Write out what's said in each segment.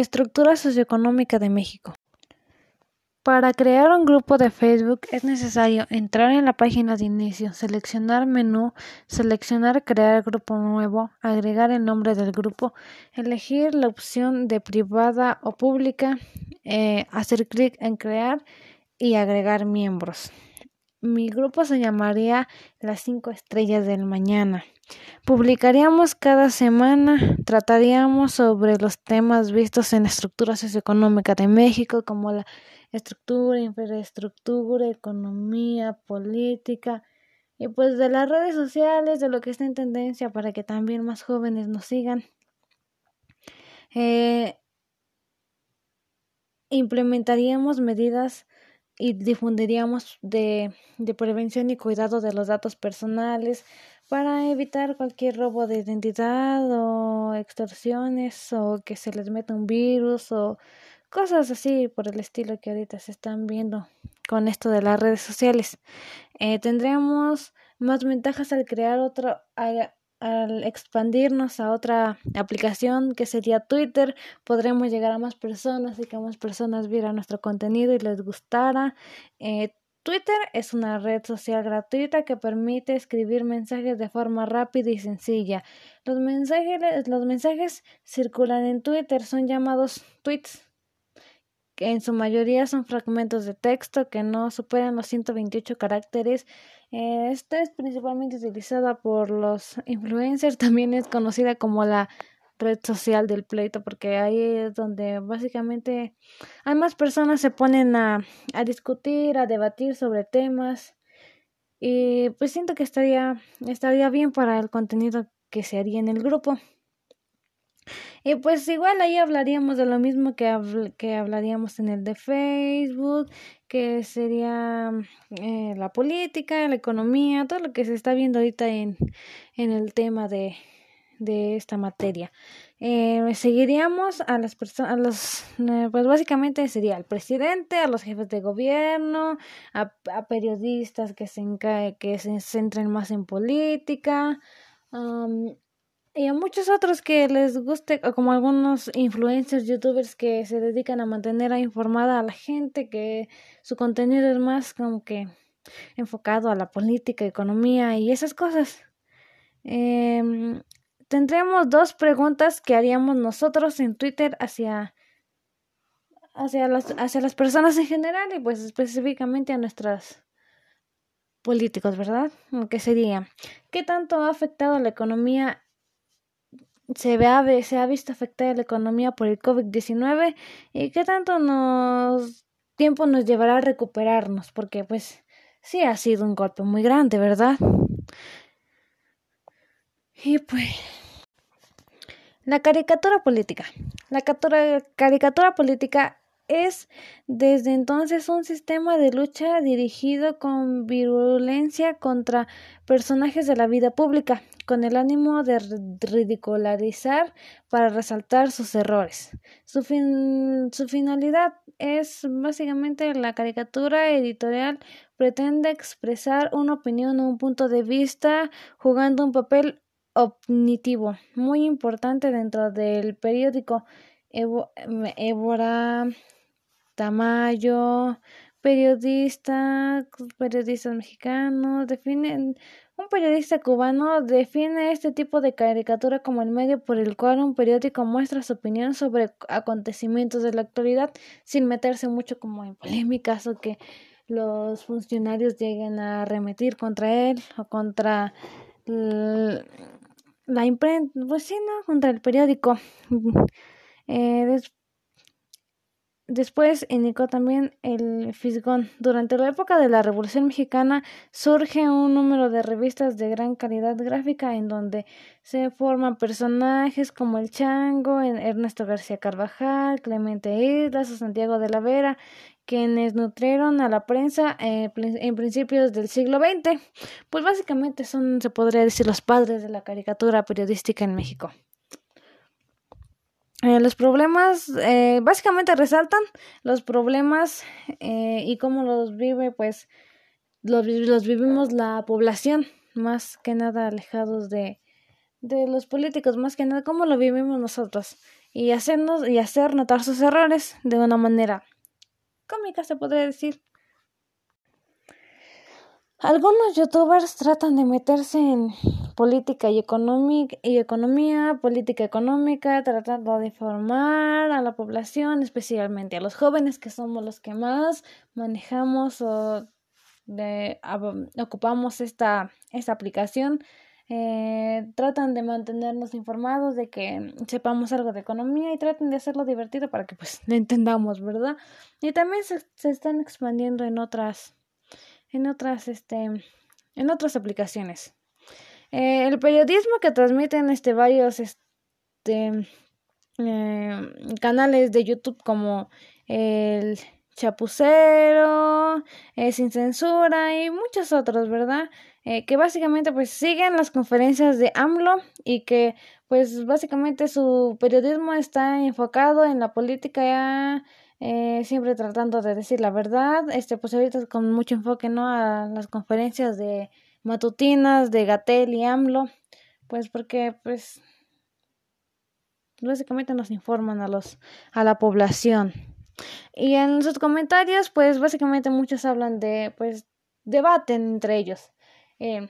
Estructura socioeconómica de México. Para crear un grupo de Facebook es necesario entrar en la página de inicio, seleccionar menú, seleccionar crear grupo nuevo, agregar el nombre del grupo, elegir la opción de privada o pública, eh, hacer clic en crear y agregar miembros. Mi grupo se llamaría Las cinco estrellas del mañana. Publicaríamos cada semana, trataríamos sobre los temas vistos en la estructura socioeconómica de México, como la estructura, infraestructura, economía, política, y pues de las redes sociales, de lo que está en tendencia para que también más jóvenes nos sigan. Eh, implementaríamos medidas y difundiríamos de, de prevención y cuidado de los datos personales para evitar cualquier robo de identidad o extorsiones o que se les meta un virus o cosas así por el estilo que ahorita se están viendo con esto de las redes sociales. Eh, tendríamos más ventajas al crear otro, expandirnos a otra aplicación que sería Twitter, podremos llegar a más personas y que más personas vieran nuestro contenido y les gustara. Eh, Twitter es una red social gratuita que permite escribir mensajes de forma rápida y sencilla. Los mensajes, los mensajes circulan en Twitter, son llamados tweets que en su mayoría son fragmentos de texto que no superan los 128 caracteres. Eh, esta es principalmente utilizada por los influencers, también es conocida como la red social del pleito, porque ahí es donde básicamente hay más personas se ponen a, a discutir, a debatir sobre temas. Y pues siento que estaría, estaría bien para el contenido que se haría en el grupo. Y pues igual ahí hablaríamos de lo mismo que, que hablaríamos en el de Facebook, que sería eh, la política, la economía, todo lo que se está viendo ahorita en, en el tema de, de esta materia. Eh, seguiríamos a las personas, a los, eh, pues básicamente sería al presidente, a los jefes de gobierno, a, a periodistas que se, que se centren más en política, y a muchos otros que les guste, como algunos influencers, youtubers que se dedican a mantener informada a la gente, que su contenido es más como que enfocado a la política, economía y esas cosas. Eh, tendríamos dos preguntas que haríamos nosotros en Twitter hacia, hacia, las, hacia las personas en general y pues específicamente a nuestros políticos, ¿verdad? Que sería, ¿qué tanto ha afectado la economía se, ve, se ha visto afectada la economía por el COVID-19 y qué tanto nos tiempo nos llevará a recuperarnos, porque pues sí ha sido un golpe muy grande, ¿verdad? Y pues la caricatura política. La caricatura política es desde entonces un sistema de lucha dirigido con virulencia contra personajes de la vida pública, con el ánimo de ridicularizar para resaltar sus errores. Su, su finalidad es básicamente la caricatura editorial pretende expresar una opinión o un punto de vista jugando un papel omnitivo muy importante dentro del periódico. Évora Tamayo, periodista, periodistas mexicanos, definen, un periodista cubano define este tipo de caricatura como el medio por el cual un periódico muestra su opinión sobre acontecimientos de la actualidad sin meterse mucho como en polémicas o que los funcionarios lleguen a arremetir contra él o contra la imprenta, pues sí, ¿no? Contra el periódico. Eh, Después indicó también el Fisgón. Durante la época de la Revolución Mexicana surge un número de revistas de gran calidad gráfica en donde se forman personajes como el Chango, Ernesto García Carvajal, Clemente Islas o Santiago de la Vera, quienes nutrieron a la prensa eh, en principios del siglo XX. Pues básicamente son, se podría decir, los padres de la caricatura periodística en México. Eh, los problemas eh, básicamente resaltan los problemas eh, y cómo los vive pues los, los, vivimos la población más que nada alejados de de los políticos, más que nada cómo lo vivimos nosotros, y hacernos y hacer notar sus errores de una manera cómica, se podría decir. Algunos youtubers tratan de meterse en política y, economía, política económica, tratando de informar a la población, especialmente a los jóvenes que somos los que más manejamos o ocupamos esta, esta aplicación. Eh, tratan de mantenernos informados, de que sepamos algo de economía y traten de hacerlo divertido para que pues lo entendamos, ¿verdad? Y también se, se están expandiendo en otras en otras, este, en otras aplicaciones. Eh, el periodismo que transmiten este, varios este, eh, canales de YouTube como el Chapucero, eh, Sin Censura y muchos otros, ¿verdad? que básicamente pues siguen las conferencias de AMLO y que pues básicamente su periodismo está enfocado en la política ya siempre tratando de decir la verdad, este, pues ahorita con mucho enfoque, ¿no? A las conferencias de matutinas de Gatel y AMLO, pues porque, pues, básicamente nos informan a los, a la población. Y en sus comentarios, pues, básicamente muchos hablan de, pues, debaten entre ellos. Eh,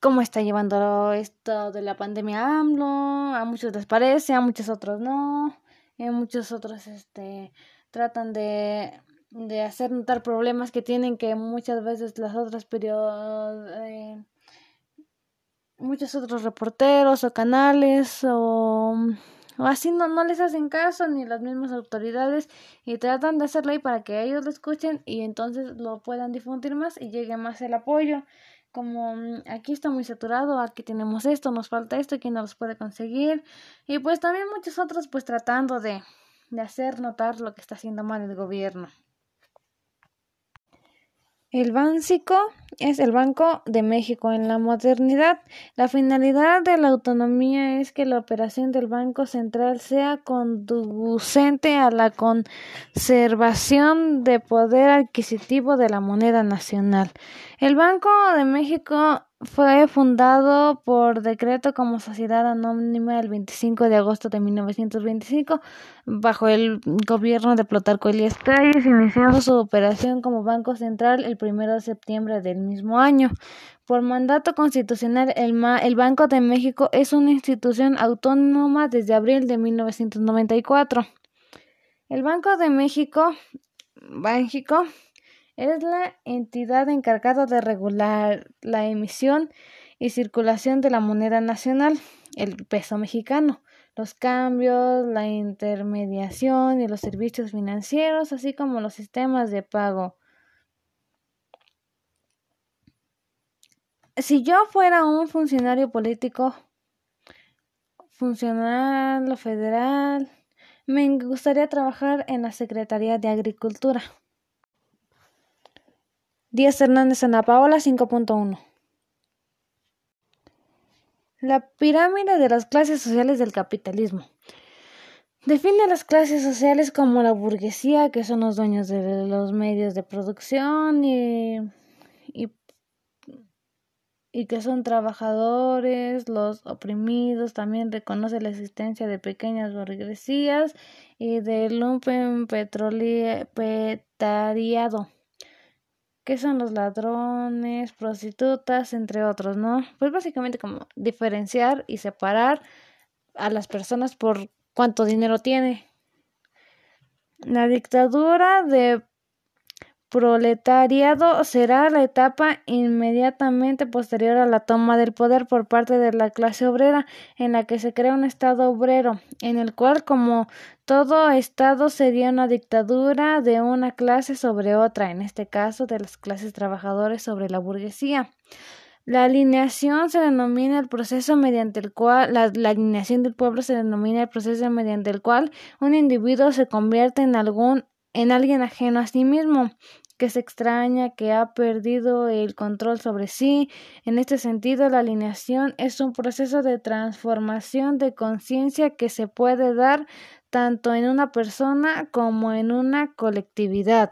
cómo está llevando esto de la pandemia AMLO, a muchos les parece, a muchos otros no muchos otros este, tratan de, de hacer notar problemas que tienen que muchas veces las otras periodos eh, muchos otros reporteros o canales o, así no, no les hacen caso ni las mismas autoridades y tratan de hacerlo ahí para que ellos lo escuchen y entonces lo puedan difundir más y llegue más el apoyo como mm, aquí está muy saturado, aquí tenemos esto, nos falta esto, ¿quién no los puede conseguir? Y pues también muchos otros pues tratando de, de hacer notar lo que está haciendo mal el gobierno. El básico es el Banco de México en la modernidad. La finalidad de la autonomía es que la operación del Banco Central sea conducente a la conservación de poder adquisitivo de la moneda nacional. El Banco de México fue fundado por decreto como sociedad anónima el 25 de agosto de 1925 bajo el gobierno de Plutarco Elías Calles, iniciando su operación como Banco Central el 1 de septiembre del mismo año. Por mandato constitucional, el, el Banco de México es una institución autónoma desde abril de 1994. El Banco de México, México es la entidad encargada de regular la emisión y circulación de la moneda nacional, el peso mexicano, los cambios, la intermediación y los servicios financieros, así como los sistemas de pago. Si yo fuera un funcionario político, funcional o federal, me gustaría trabajar en la Secretaría de Agricultura. Díaz Hernández Ana Paola 5.1 La pirámide de las clases sociales del capitalismo. Define a las clases sociales como la burguesía, que son los dueños de los medios de producción y, y, que son trabajadores, los oprimidos, también reconoce la existencia de pequeñas burguesías y del lumpen petrolero que son los ladrones, prostitutas, entre otros, ¿no? Pues básicamente como diferenciar y separar a las personas por cuánto dinero tiene. La dictadura de proletariado será la etapa inmediatamente posterior a la toma del poder por parte de la clase obrera, en la que se crea un Estado obrero, en el cual, como todo Estado, sería una dictadura de una clase sobre otra, en este caso de las clases trabajadoras sobre la burguesía. La alineación se denomina el proceso mediante el cual la, la, alineación del pueblo se denomina el proceso mediante el cual un individuo se convierte en algún en alguien ajeno a sí mismo que se extraña, que ha perdido el control sobre sí. En este sentido, la alineación es un proceso de transformación de conciencia que se puede dar tanto en una persona como en una colectividad.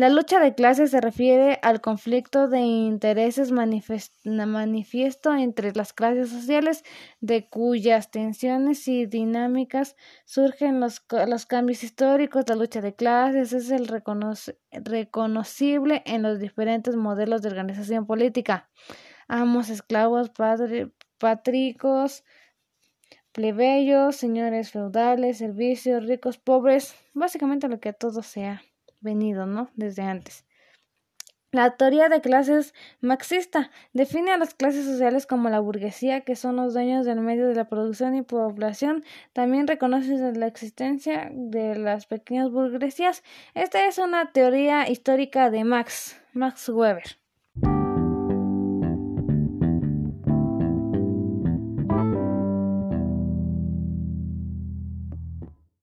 La lucha de clases se refiere al conflicto de intereses manifiesto entre las clases sociales, de cuyas tensiones y dinámicas surgen los, los cambios históricos. La lucha de clases es el reconocible en los diferentes modelos de organización política. Amos, esclavos, patricos, plebeyos, señores feudales, servicios, ricos, pobres, básicamente lo que todo sea venido, ¿no? Desde antes. La teoría de clases marxista define a las clases sociales como la burguesía, que son los dueños del medio de la producción y población. También reconoce la existencia de las pequeñas burguesías. Esta es una teoría histórica de Max, Max Weber.